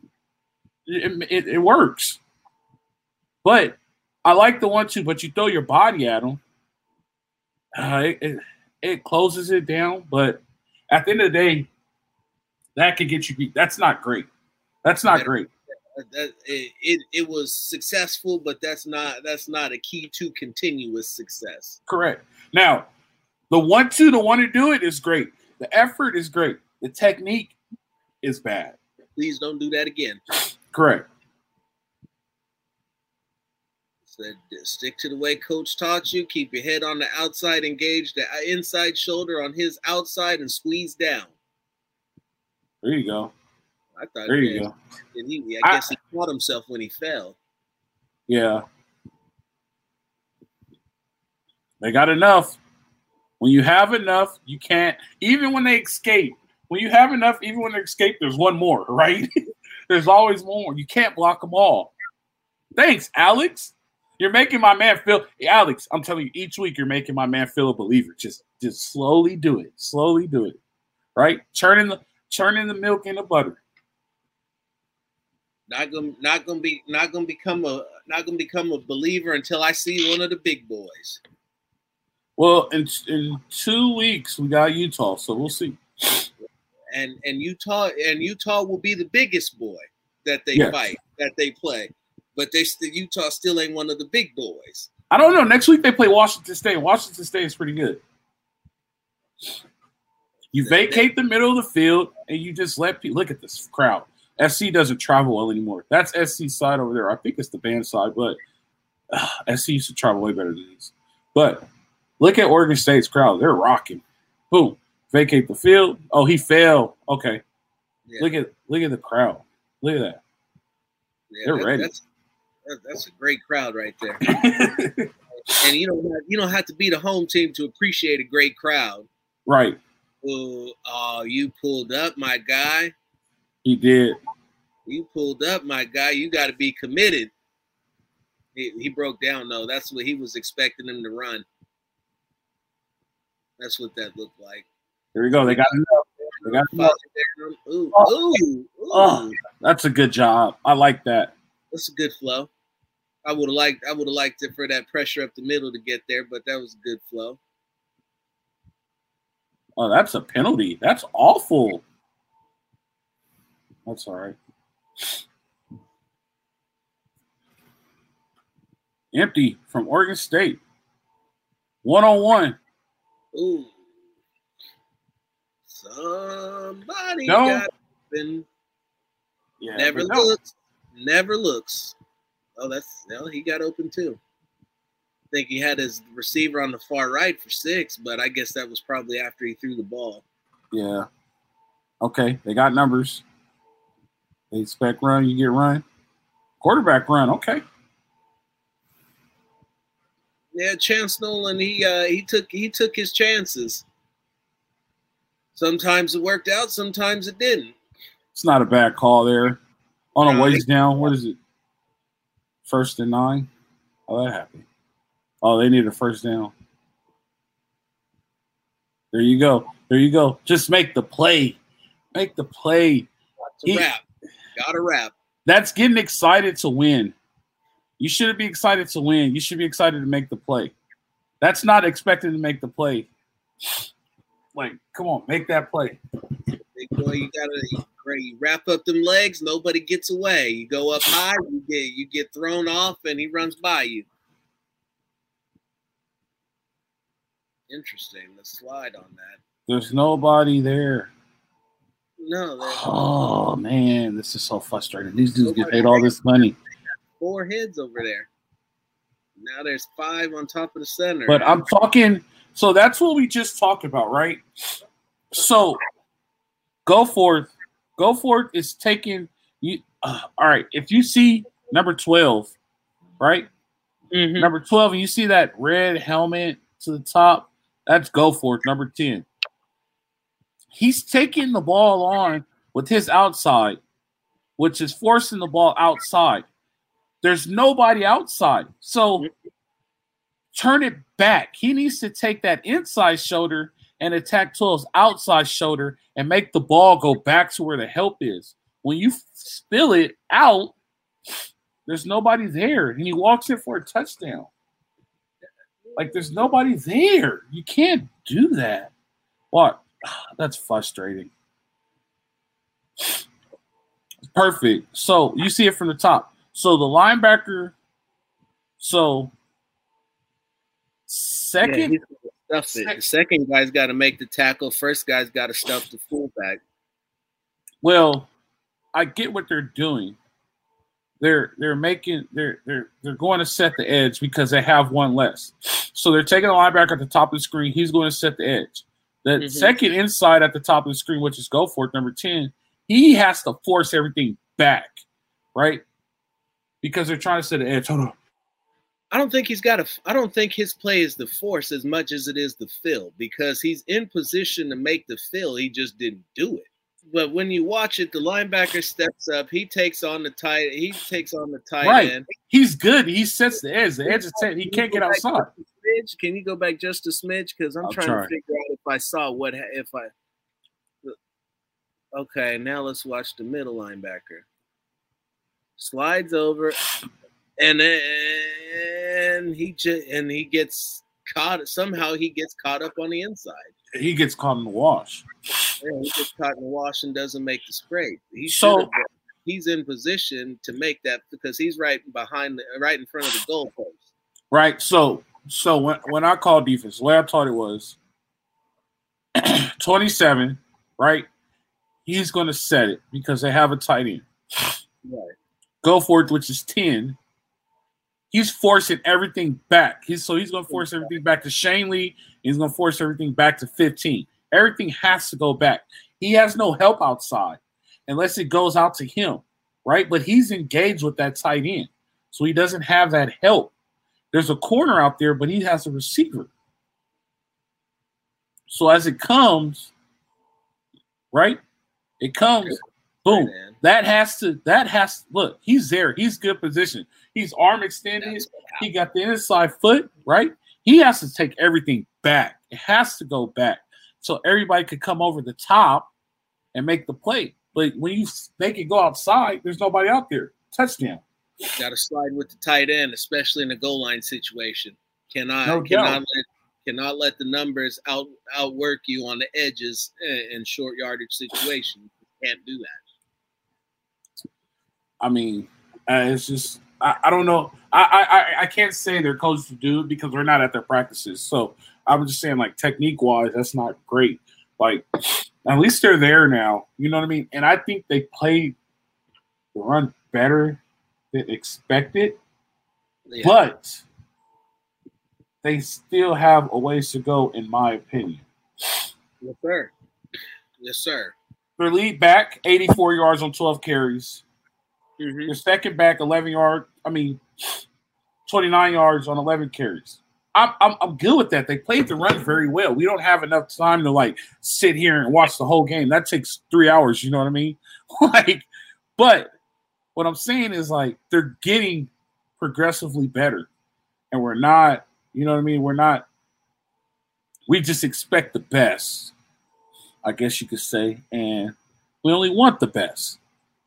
it, it, it works. But I like the one two, but you throw your body at them. uh, it, it, it closes it down. But at the end of the day, that could get you beat. That's not great. That's not great. That, it, it, it was successful, but that's not that's not a key to continuous success. Correct. Now, the one two to want to do it is great. The effort is great. The technique is bad. Please don't do that again. Correct said, stick to the way coach taught you. Keep your head on the outside, engage the inside shoulder on his outside, and squeeze down. There you go. I thought there you go. He, I guess I, he caught himself when he fell. Yeah. They got enough. When you have enough, you can't. Even when they escape, when you have enough, even when they escape, there's one more, right? There's always more. You can't block them all. Thanks, Alex. You're making my man feel Alex, I'm telling you, each week you're making my man feel a believer. Just just slowly do it. Slowly do it. Right? Churning the churning the milk into butter. Not gonna not gonna be not gonna become a not gonna become a believer until I see one of the big boys. Well, in in two weeks we got Utah, so we'll see. And and Utah and Utah will be the biggest boy that they Yes. fight that they play, but they still Utah still ain't one of the big boys. I don't know. Next week they play Washington State. Washington State is pretty good. You vacate the middle of the field and you just let people look at this crowd. SC doesn't travel well anymore. That's SC side over there. I think it's the band side, but uh, SC used to travel way better than these. But look at Oregon State's crowd. They're rocking. Boom. Vacate the field. Oh, he fell. Okay. Yeah, Look at look at the crowd. Look at yeah, they're that- ready. That's, that- that's a great crowd right there. And you don't have, you don't have to be the home team to appreciate a great crowd. right. Oh, oh, you pulled up, my guy. He did. You pulled up, my guy. You got to be committed. He, he broke down though. That's what he was expecting him to run. That's what that looked like. Here we go. They got enough. They got enough. Ooh, Oh. ooh, ooh. Oh. That's a good job. I like that. That's a good flow. I would have liked I would have liked it for that pressure up the middle to get there, but that was a good flow. Oh, that's a penalty. That's awful. That's all right. Empty from Oregon State. One on one. Ooh. Somebody No. got been Yeah, never but no. looks. Never looks. Oh, that's well, he got open too. I think he had his receiver on the far right for six, but I guess that was probably after he threw the ball. Yeah. Okay, they got numbers. They expect run, you get run. Quarterback run, okay. Yeah, Chance Nolan, he uh he took he took his chances. Sometimes it worked out, sometimes it didn't. It's not a bad call there. On a ways down, what is it? First and nine? Oh, that happened. Oh, they need a first down. There you go. There you go. Just make the play. Make the play. A wrap. Got a wrap. That's getting excited to win. You shouldn't be excited to win. You should be excited to make the play. That's not expected to make the play. Like, come on, make that play. Big boy, you gotta great. You wrap up them legs, nobody gets away. You go up high, you get you get thrown off, and he runs by you. Interesting. Let's slide on that. There's nobody there. No, Oh man, this is so frustrating. These dudes get paid all this money, four heads over there. Now there's five on top of the center. but I'm talking. So that's what we just talked about, right? So Goforth. Go forth is taking you. Uh, all right, if you see number twelve, right? Mhm. Number twelve, and you see that red helmet to the top. That's Goforth. Number ten. He's taking the ball on with his outside, which is forcing the ball outside. There's nobody outside. So turn it back. He needs to take that inside shoulder and attack 12's outside shoulder and make the ball go back to where the help is. When you spill it out, there's nobody there. And he walks in for a touchdown. Like there's nobody there. You can't do that. What? That's frustrating. Perfect. So you see it from the top. So the linebacker. So second, he's stuff it. The second guy's got to make the tackle. First guy's got to stuff the fullback. well, I get what they're doing. They're they're making they're they're they're going to set the edge because they have one less. So they're taking the linebacker at the top of the screen. He's going to set the edge. The Mhm. second inside at the top of the screen, which is Goforth, number 10, he has to force everything back, right? Because they're trying to set the edge. Hold on. I don't think he's got a. I don't think his play is the force as much as it is the fill because he's in position to make the fill. He just didn't do it. But when you watch it, the linebacker steps up. He takes on the tight. He takes on the tight Right. end. He's good. He sets the edge. The edge is set. He can't get outside. Smidge, can you go back just a smidge? Because I'm I'll trying try. to figure out if I saw what if I. Okay, now let's watch the middle linebacker. slides over, and then he just and he gets caught. Somehow he gets caught up on the inside. He gets caught in the wash. Yeah, he gets caught in the wash and doesn't make the scrape. He So- He's in position to make that because he's right behind, the, right in front of the goalpost. Right. So so when when I call defense, the way I taught it was 27, right? He's gonna set it because they have a tight end. Right. Goforth, which is 10. He's forcing everything back. He's so he's gonna force everything back to Shane Lee. He's gonna force everything back to 15. Everything has to go back. He has no help outside unless it goes out to him, right? But he's engaged with that tight end. So he doesn't have that help. There's a corner out there, but he has a receiver. So as it comes, right? It comes, boom. That has to, that has look, he's there. He's good position. He's arm extended. He got the inside foot, right? He has to take everything back. It has to go back. So everybody could come over the top and make the play. But when you make it go outside, there's nobody out there. Touchdown. Got to slide with the tight end, especially in a goal line situation. Cannot No cannot let cannot let the numbers out outwork you on the edges in, short yardage situations. Can't do that. I mean, uh, it's just I, I don't know. I, I I- can't say their coaches to do because we're not at their practices. So I was just saying, like technique wise, that's not great. Like at least they're there now. You know what I mean? And I think they played the run better than expected, Yeah. but they still have a ways to go, in my opinion. yes, sir. Yes, sir. Their lead back, 84 yards on 12 carries. Hmm Your second back, 11 yard. I mean, 29 yards on 11 carries. I'm, I'm, I'm good with that. They played the run very well. We don't have enough time to like sit here and watch the whole game. That takes three hours. You know what I mean? like, but what I'm saying is like they're getting progressively better, and we're not. You know what I mean? We're not. We just expect the best, I guess you could say, and we only want the best.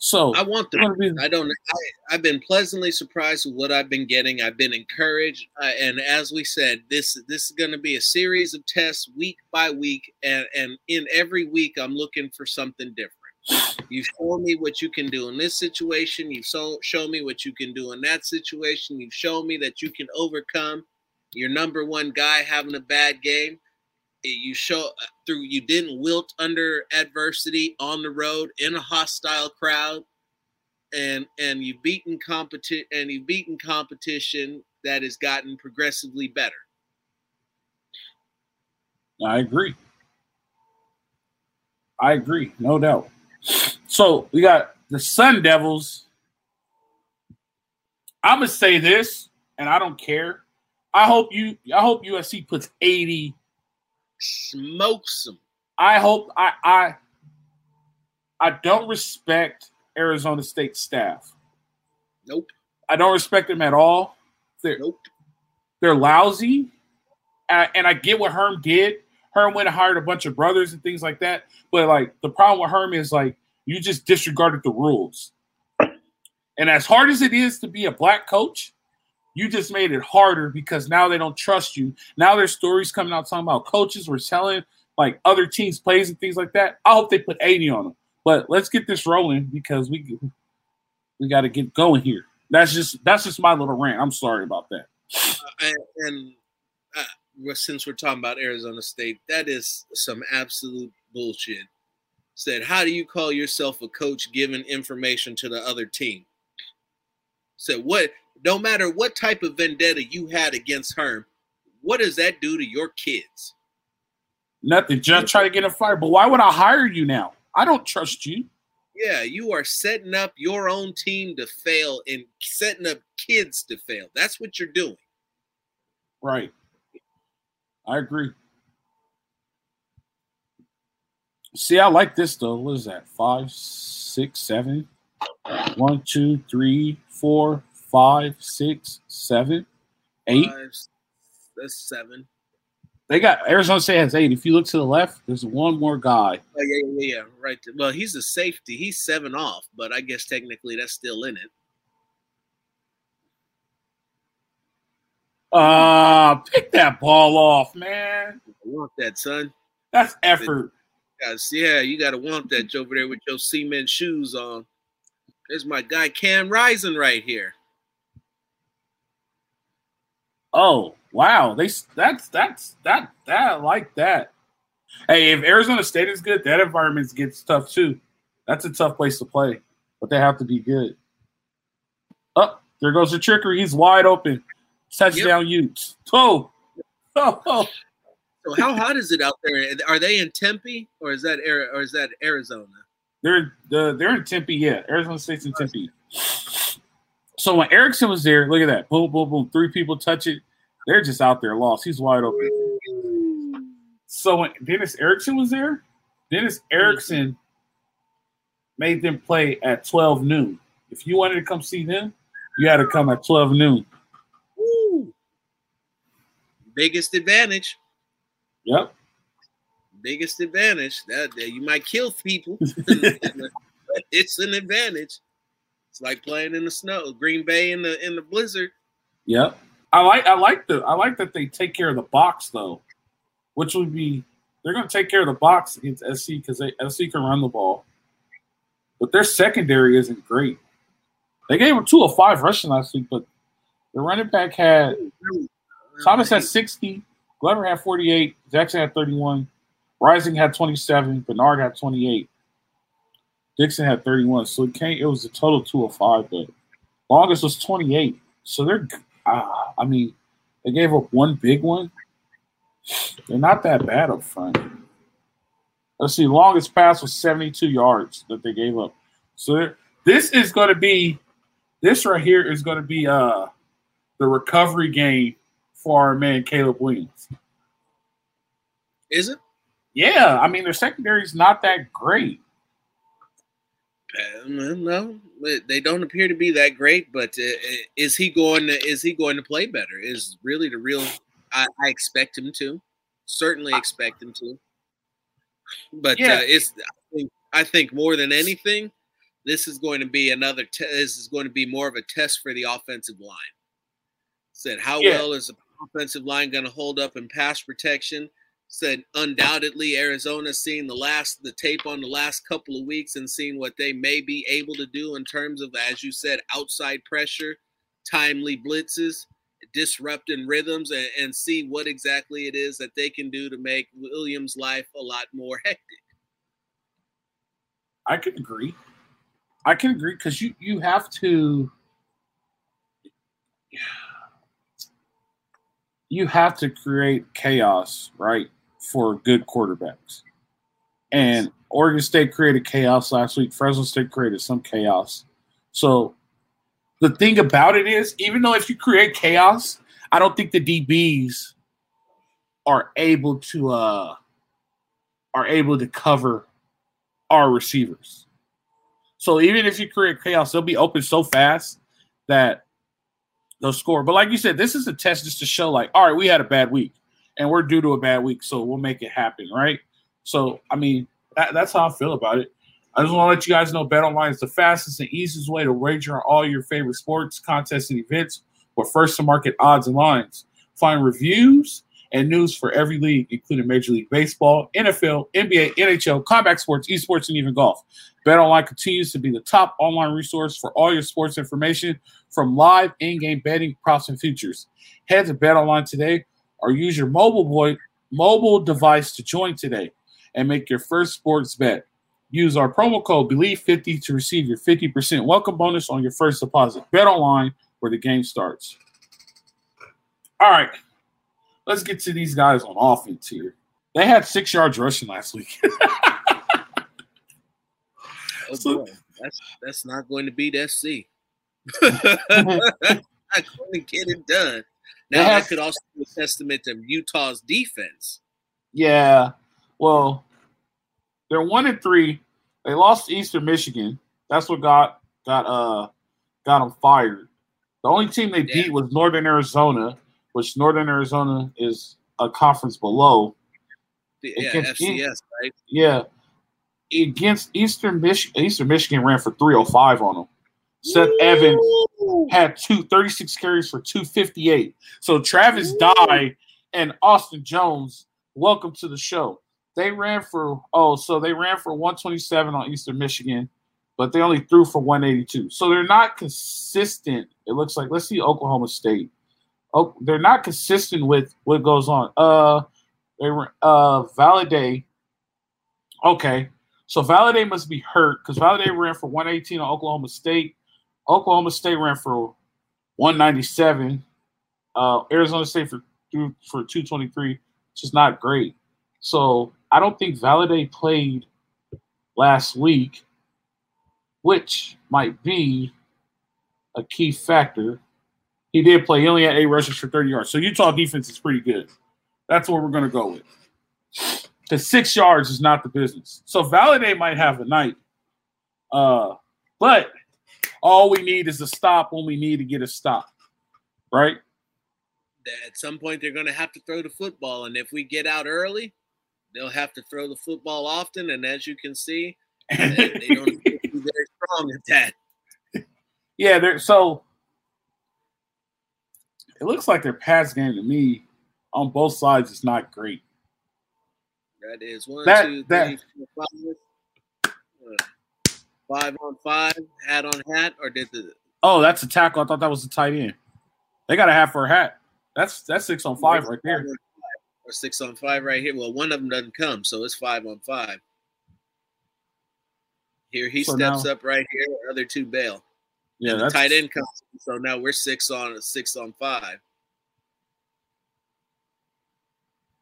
So I want we're the gonna be I don't. I, I've been pleasantly surprised with what I've been getting. I've been encouraged, uh, and as we said, this this is going to be a series of tests week by week, and and in every week, I'm looking for something different. You show me what you can do in this situation. You so show me what you can do in that situation. You show me that you can overcome your number one guy having a bad game. You show uh, through you didn't wilt under adversity on the road in a hostile crowd and and you've beaten competi- and you've beaten competition that has gotten progressively better. I agree. I agree, no doubt. So we got the Sun Devils. I'm gonna say this, and I don't care. I hope you. I hope USC puts 80. Smokes them. I hope. I. I. I don't respect Arizona State staff. Nope. I don't respect them at all. They're Nope. they're lousy, uh, and I get what Herm did. Herm went and hired a bunch of brothers and things like that. But like the problem with Herm is like you just disregarded the rules. And as hard as it is to be a black coach, you just made it harder because now they don't trust you. Now there's stories coming out talking about coaches were telling like other teams plays and things like that. I hope they put 80 on them. But let's get this rolling because we we got to get going here. That's just that's just my little rant. I'm sorry about that. and, and uh, since we're talking about Arizona State, that is some absolute bullshit. Said, how do you call yourself a coach giving information to the other team? Said, what? No matter what type of vendetta you had against Herm, what does that do to your kids? Nothing. Just try to get a fire. But why would I hire you now? I don't trust you. Yeah, you are setting up your own team to fail and setting up kids to fail. That's what you're doing. Right. I agree. See, I like this though. What is that? Five, six, seven. One, two, three, four, five, six, seven, eight. Five, that's seven. They got Arizona State has eight. If you look to the left, there's one more guy. Oh, yeah, yeah, yeah, right. Well, he's a safety. He's seven off, but I guess technically that's still in it. Uh, pick that ball off, man. I want that, son. That's effort. Yeah, you gotta want that over there with your cement shoes on. There's my guy Cam Rising right here. Oh wow, they that's that's that that I like that. Hey, if Arizona State is good, that environment gets tough too. That's a tough place to play, but they have to be good. Up oh, there goes the trickery. He's wide open. Touchdown, yep. Utes. Oh. oh. So how hot is it out there? Are they in Tempe or is that or is that Arizona? They're the they're in Tempe, yeah. Arizona State's in Tempe. So when Erickson was there, look at that. Boom, boom, boom. Three people touch it. They're just out there lost. He's wide open. So when Dennis Erickson was there, Dennis Erickson made them play at 12 noon. If you wanted to come see them, you had to come at 12 noon. Woo. Biggest advantage. Yep. Biggest advantage. That, that you might kill people. it's an advantage. It's like playing in the snow, Green Bay in the in the blizzard. Yep. I like I like the I like that they take care of the box though, which would be they're going to take care of the box against SC because SC can run the ball, but their secondary isn't great. They gave him two of five rushing last week, but the running back had Thomas had sixty, Glover had forty eight, Jackson had thirty one, Rising had twenty seven, Bernard had twenty eight. Dixon had 31. So it came, it was a total two of five, but longest was 28. So they're, uh, I mean, they gave up one big one. They're not that bad up front. Let's see, longest pass was 72 yards that they gave up. So this is going to be, this right here is going to be uh the recovery game for our man Caleb Williams. Is it? Yeah, I mean their secondary is not that great. No, they don't appear to be that great. But uh, uh, is he going to is he going to play better? Is really the real. I, I expect him to. Certainly expect him to. But yeah. uh, it's. I think, I think more than anything, this is going to be another. Te- this is going to be more of a test for the offensive line. Said how yeah. well is the offensive line going to hold up in pass protection? Said undoubtedly Arizona seeing the last the tape on the last couple of weeks and seeing what they may be able to do in terms of as you said outside pressure, timely blitzes, disrupting rhythms and, and see what exactly it is that they can do to make Williams' life a lot more hectic. I can agree. I can agree because you you have to you have to create chaos, right? For good quarterbacks. And Oregon State created chaos last week. Fresno State created some chaos. So the thing about it is, even though if you create chaos, I don't think the DBs are able to uh are able to cover our receivers. So even if you create chaos, they'll be open so fast that they'll score. But like you said, this is a test just to show, like, all right, we had a bad week and we're due to a bad week, so we'll make it happen, right? So, I mean, that, that's how I feel about it. I just want to let you guys know Bet Online is the fastest and easiest way to wager on all your favorite sports, contests, and events with first to market odds and lines. Find reviews and news for every league, including Major League Baseball, NFL, NBA, NHL, combat sports, esports, and even golf. Bet Online continues to be the top online resource for all your sports information from live in-game betting, props, and futures. Head to Bet Online today or use your mobile boy mobile device to join today and make your first sports bet. Use our promo code BELIEVE50 to receive your 50% welcome bonus on your first deposit. Bet online where the game starts. All right. Let's get to these guys on offense here. They had six yards rushing last week. oh boy. That's that's not going to beat SC. not going to get it done. Now that could also be a testament to Utah's defense. Yeah. Well, they're one and three. They lost to Eastern Michigan. That's what got got uh got them fired. The only team they yeah. beat was Northern Arizona, which Northern Arizona is a conference below. Yeah, against, FCS, right? Yeah. Against Eastern Michigan, Eastern Michigan ran for 305 on them. Seth Evans had two, 36 carries for 258. So Travis Dye and Austin Jones, welcome to the show. They ran for oh, so they ran for 127 on Eastern Michigan, but they only threw for 182. So they're not consistent. It looks like let's see Oklahoma State. Oh, they're not consistent with what goes on. Uh they were uh Valladay. Okay. So Valladay must be hurt because Valladay ran for 118 on Oklahoma State. Oklahoma State ran for 197. Uh, Arizona State for for 223, which is not great. So I don't think Valladay played last week, which might be a key factor. He did play. He only had eight rushes for 30 yards. So Utah defense is pretty good. That's what we're going to go with. The six yards is not the business. So Valladay might have a night. Uh, but all we need is a stop when we need to get a stop. Right? At some point, they're going to have to throw the football. And if we get out early, they'll have to throw the football often. And as you can see, they, don't be very strong at that. Yeah, they're so it looks like their pass game to me on both sides is not great. That is one, That- two, that- three, four, five. Five on five, hat on hat, or did the Oh, that's a tackle. I thought that was a tight end. They got a half for a hat. That's that's six on five right there. Or six on five right here. Well, one of them doesn't come, so it's five on five. Here he So steps now- up right here. The other two bail. Yeah, that's tight end comes. So now we're six on six on five.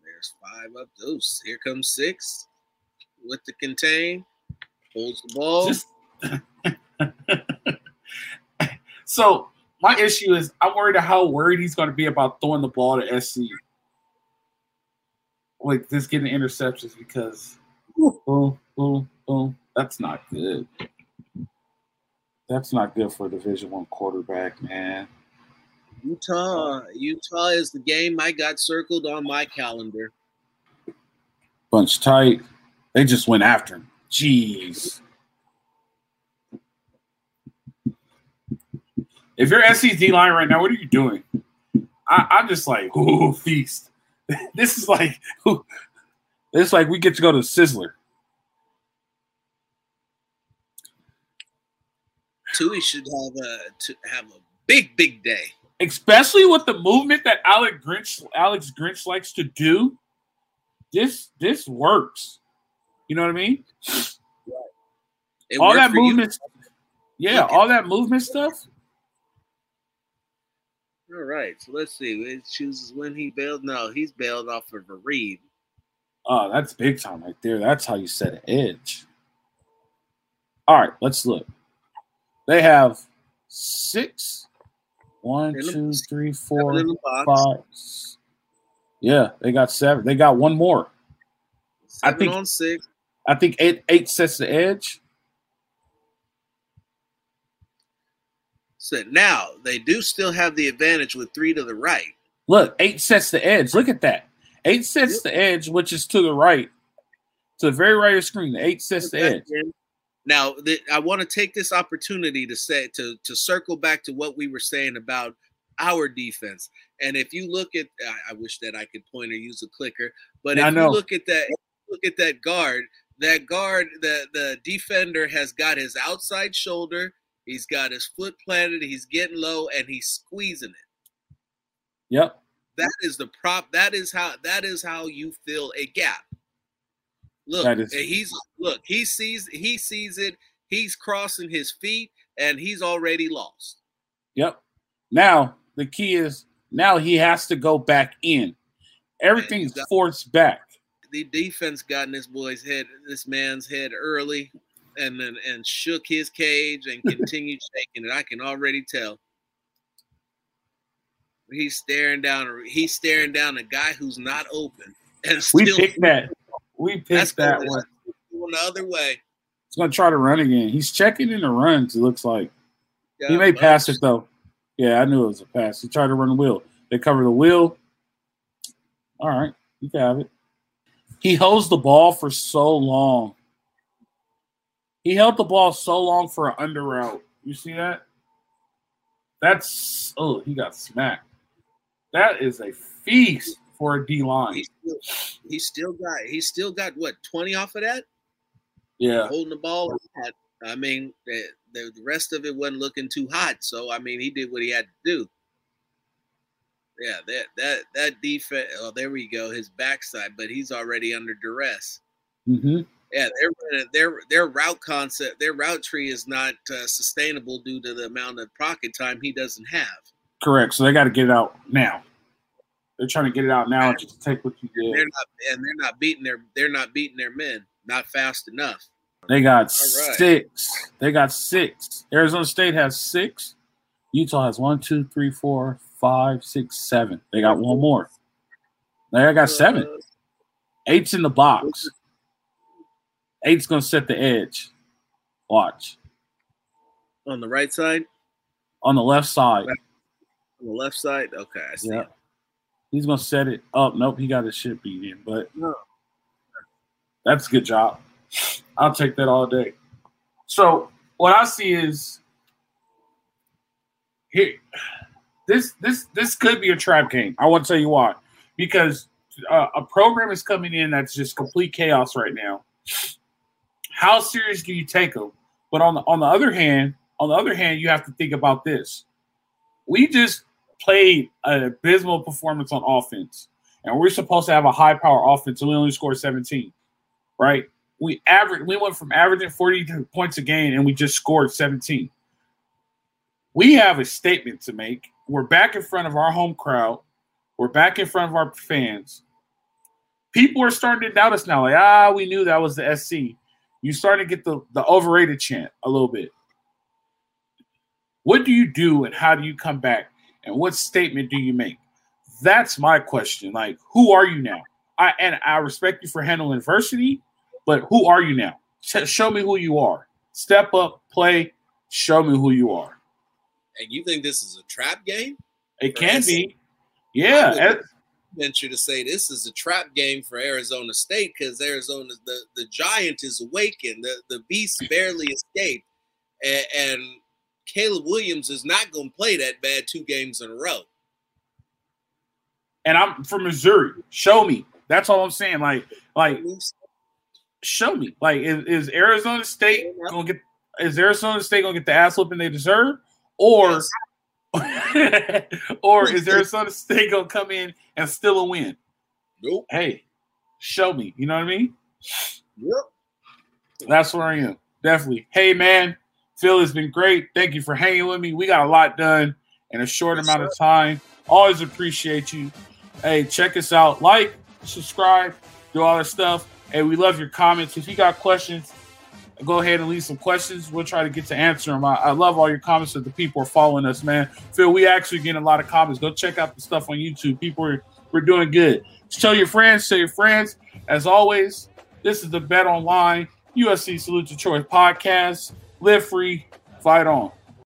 There's five up. Those here comes six with the contain. Holds the ball. Just- so my issue is I'm worried how worried he's going to be about throwing the ball to SC. Like just getting interceptions because boom, boom, boom. That's not good. That's not good for a Division One quarterback, man. Utah. Utah is the game I got circled on my calendar. Bunch tight. They just went after him. Jeez. If you're SC's D line right now, what are you doing? I, I'm just like, ooh, feast. this is like, ooh, it's like we get to go to Sizzler. Tui should have a to have a big big day. especially with the movement that Alex Grinch Alex Grinch likes to do. This this works. You know what I mean? It all that for you. movement, yeah, all that movement stuff. All right, so let's see. It chooses when he bailed. No, he's bailed off of a read. Oh, that's big time right there. That's how you set an edge. All right, let's look. They have six, one, two, three, Seven four, in the box. five. Yeah, they got seven. They got one more. I think- on six. I think eight eight sets the edge. So now they do still have the advantage with three to the right. Look, eight sets the edge. Look at that. Eight sets the edge, which is to the right, to the very right of the screen. Eight sets the edge. Now, the, I want to take this opportunity to say to to circle back to what we were saying about our defense. And if you look at, I, I wish that I could point or use a clicker, but I if you look at that, look at that guard. That guard, the the defender has got his outside shoulder. He's got his foot planted. He's getting low, and he's squeezing it. Yep. That is the prop. That is how. That is how you fill a gap. Look, is- he's look. He sees. He sees it. He's crossing his feet, and he's already lost. Yep. Now the key is now he has to go back in. Everything's got- forced back. The defense got in this boy's head, this man's head early, and then and shook his cage and continued shaking it. I can already tell. He's staring down. He's staring down a guy who's not open, and We still picked that. We that's picked that one. going the other way. He's gonna try to run again. He's checking in the runs. It looks like he Yeah, may pass it though. Yeah, I knew it was a pass. He tried to run the wheel. They cover the wheel. All right, you have it. He holds the ball for so long. He held the ball so long for an under route. You see that? That's oh, he got smacked. That is a feast for a D line. He still, he still got he still got what twenty off of that. Yeah, holding the ball. I mean, the, the rest of it wasn't looking too hot. So I mean, he did what he had to do. Yeah, that that that defense. Oh, there we go. His backside, but he's already under duress. Mm-hmm. Yeah, their their their route concept, their route tree is not uh, sustainable due to the amount of pocket time he doesn't have. Correct. So they got to get it out now. They're trying to get it out now and just take what you did. They're not, and they're not beating their they're not beating their men, not fast enough. They got right. six. They got six. Arizona State has six. Utah has one, two, three, four, five, six, seven. They got one more. They got seven. Uh, Eight's in the box. Eight's gonna set the edge. Watch. On the right side. On the left side. On the left side. Okay, I see. Yeah. He's gonna set it up. Nope, he got his shit beat in, but no. that's a good job. I'll take that all day. So what I see is here. This this this could be a trap game. I want to tell you why. Because uh, a program is coming in that's just complete chaos right now. How serious do you take them? But on the on the other hand, on the other hand, you have to think about this. We just played an abysmal performance on offense, and we're supposed to have a high power offense, and we only scored 17. Right? We average we went from averaging 40 points a game and we just scored 17. We have a statement to make. We're back in front of our home crowd. We're back in front of our fans. People are starting to doubt us now. Like, ah, we knew that was the SC. You starting to get the, the overrated chant a little bit. What do you do and how do you come back? And what statement do you make? That's my question. Like, who are you now? I and I respect you for handling adversity, but who are you now? Show me who you are. Step up, play, show me who you are. And you think this is a trap game? It can be. Yeah. Venture to say this is a trap game for Arizona State because Arizona, the, the giant is awakened. The, the beast barely escaped. And, and Caleb Williams is not going to play that bad two games in a row. And I'm from Missouri. Show me. That's all I'm saying. Like, like show me. Like, is, is Arizona State gonna get? Is Arizona State gonna get the ass whooping they deserve, or, yes. or is Arizona State gonna come in and still a win? Nope. Hey, show me. You know what I mean? Yep. That's where I am. Definitely. Hey, man, Phil has been great. Thank you for hanging with me. We got a lot done in a short yes, amount sir. of time. Always appreciate you. Hey, check us out. Like, subscribe, do all that stuff. Hey, we love your comments. If you got questions, go ahead and leave some questions. We'll try to get to answer them. I, I love all your comments that the people are following us, man. Phil, we actually getting a lot of comments. Go check out the stuff on YouTube. People are we're doing good. tell your friends, tell your friends. As always, this is the Bet Online USC Salute to Troy podcast. Live free, fight on.